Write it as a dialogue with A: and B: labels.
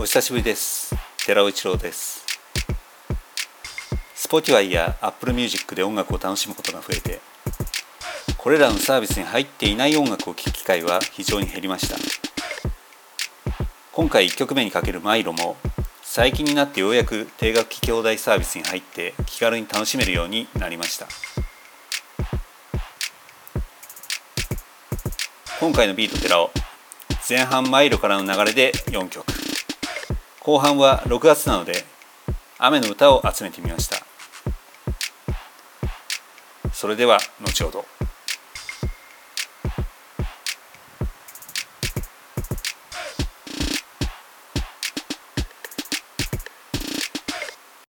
A: お久しぶりです。寺尾一郎です。Spotify や Apple Music で音楽を楽しむことが増えてこれらのサービスに入っていない音楽を聴く機会は非常に減りました。今回1曲目にかける「マイロも最近になってようやく定額聴き放題サービスに入って気軽に楽しめるようになりました。今回のビート寺尾前半マイロからの流れで4曲。後半は6月なので雨の歌を集めてみました。それでは後ほど。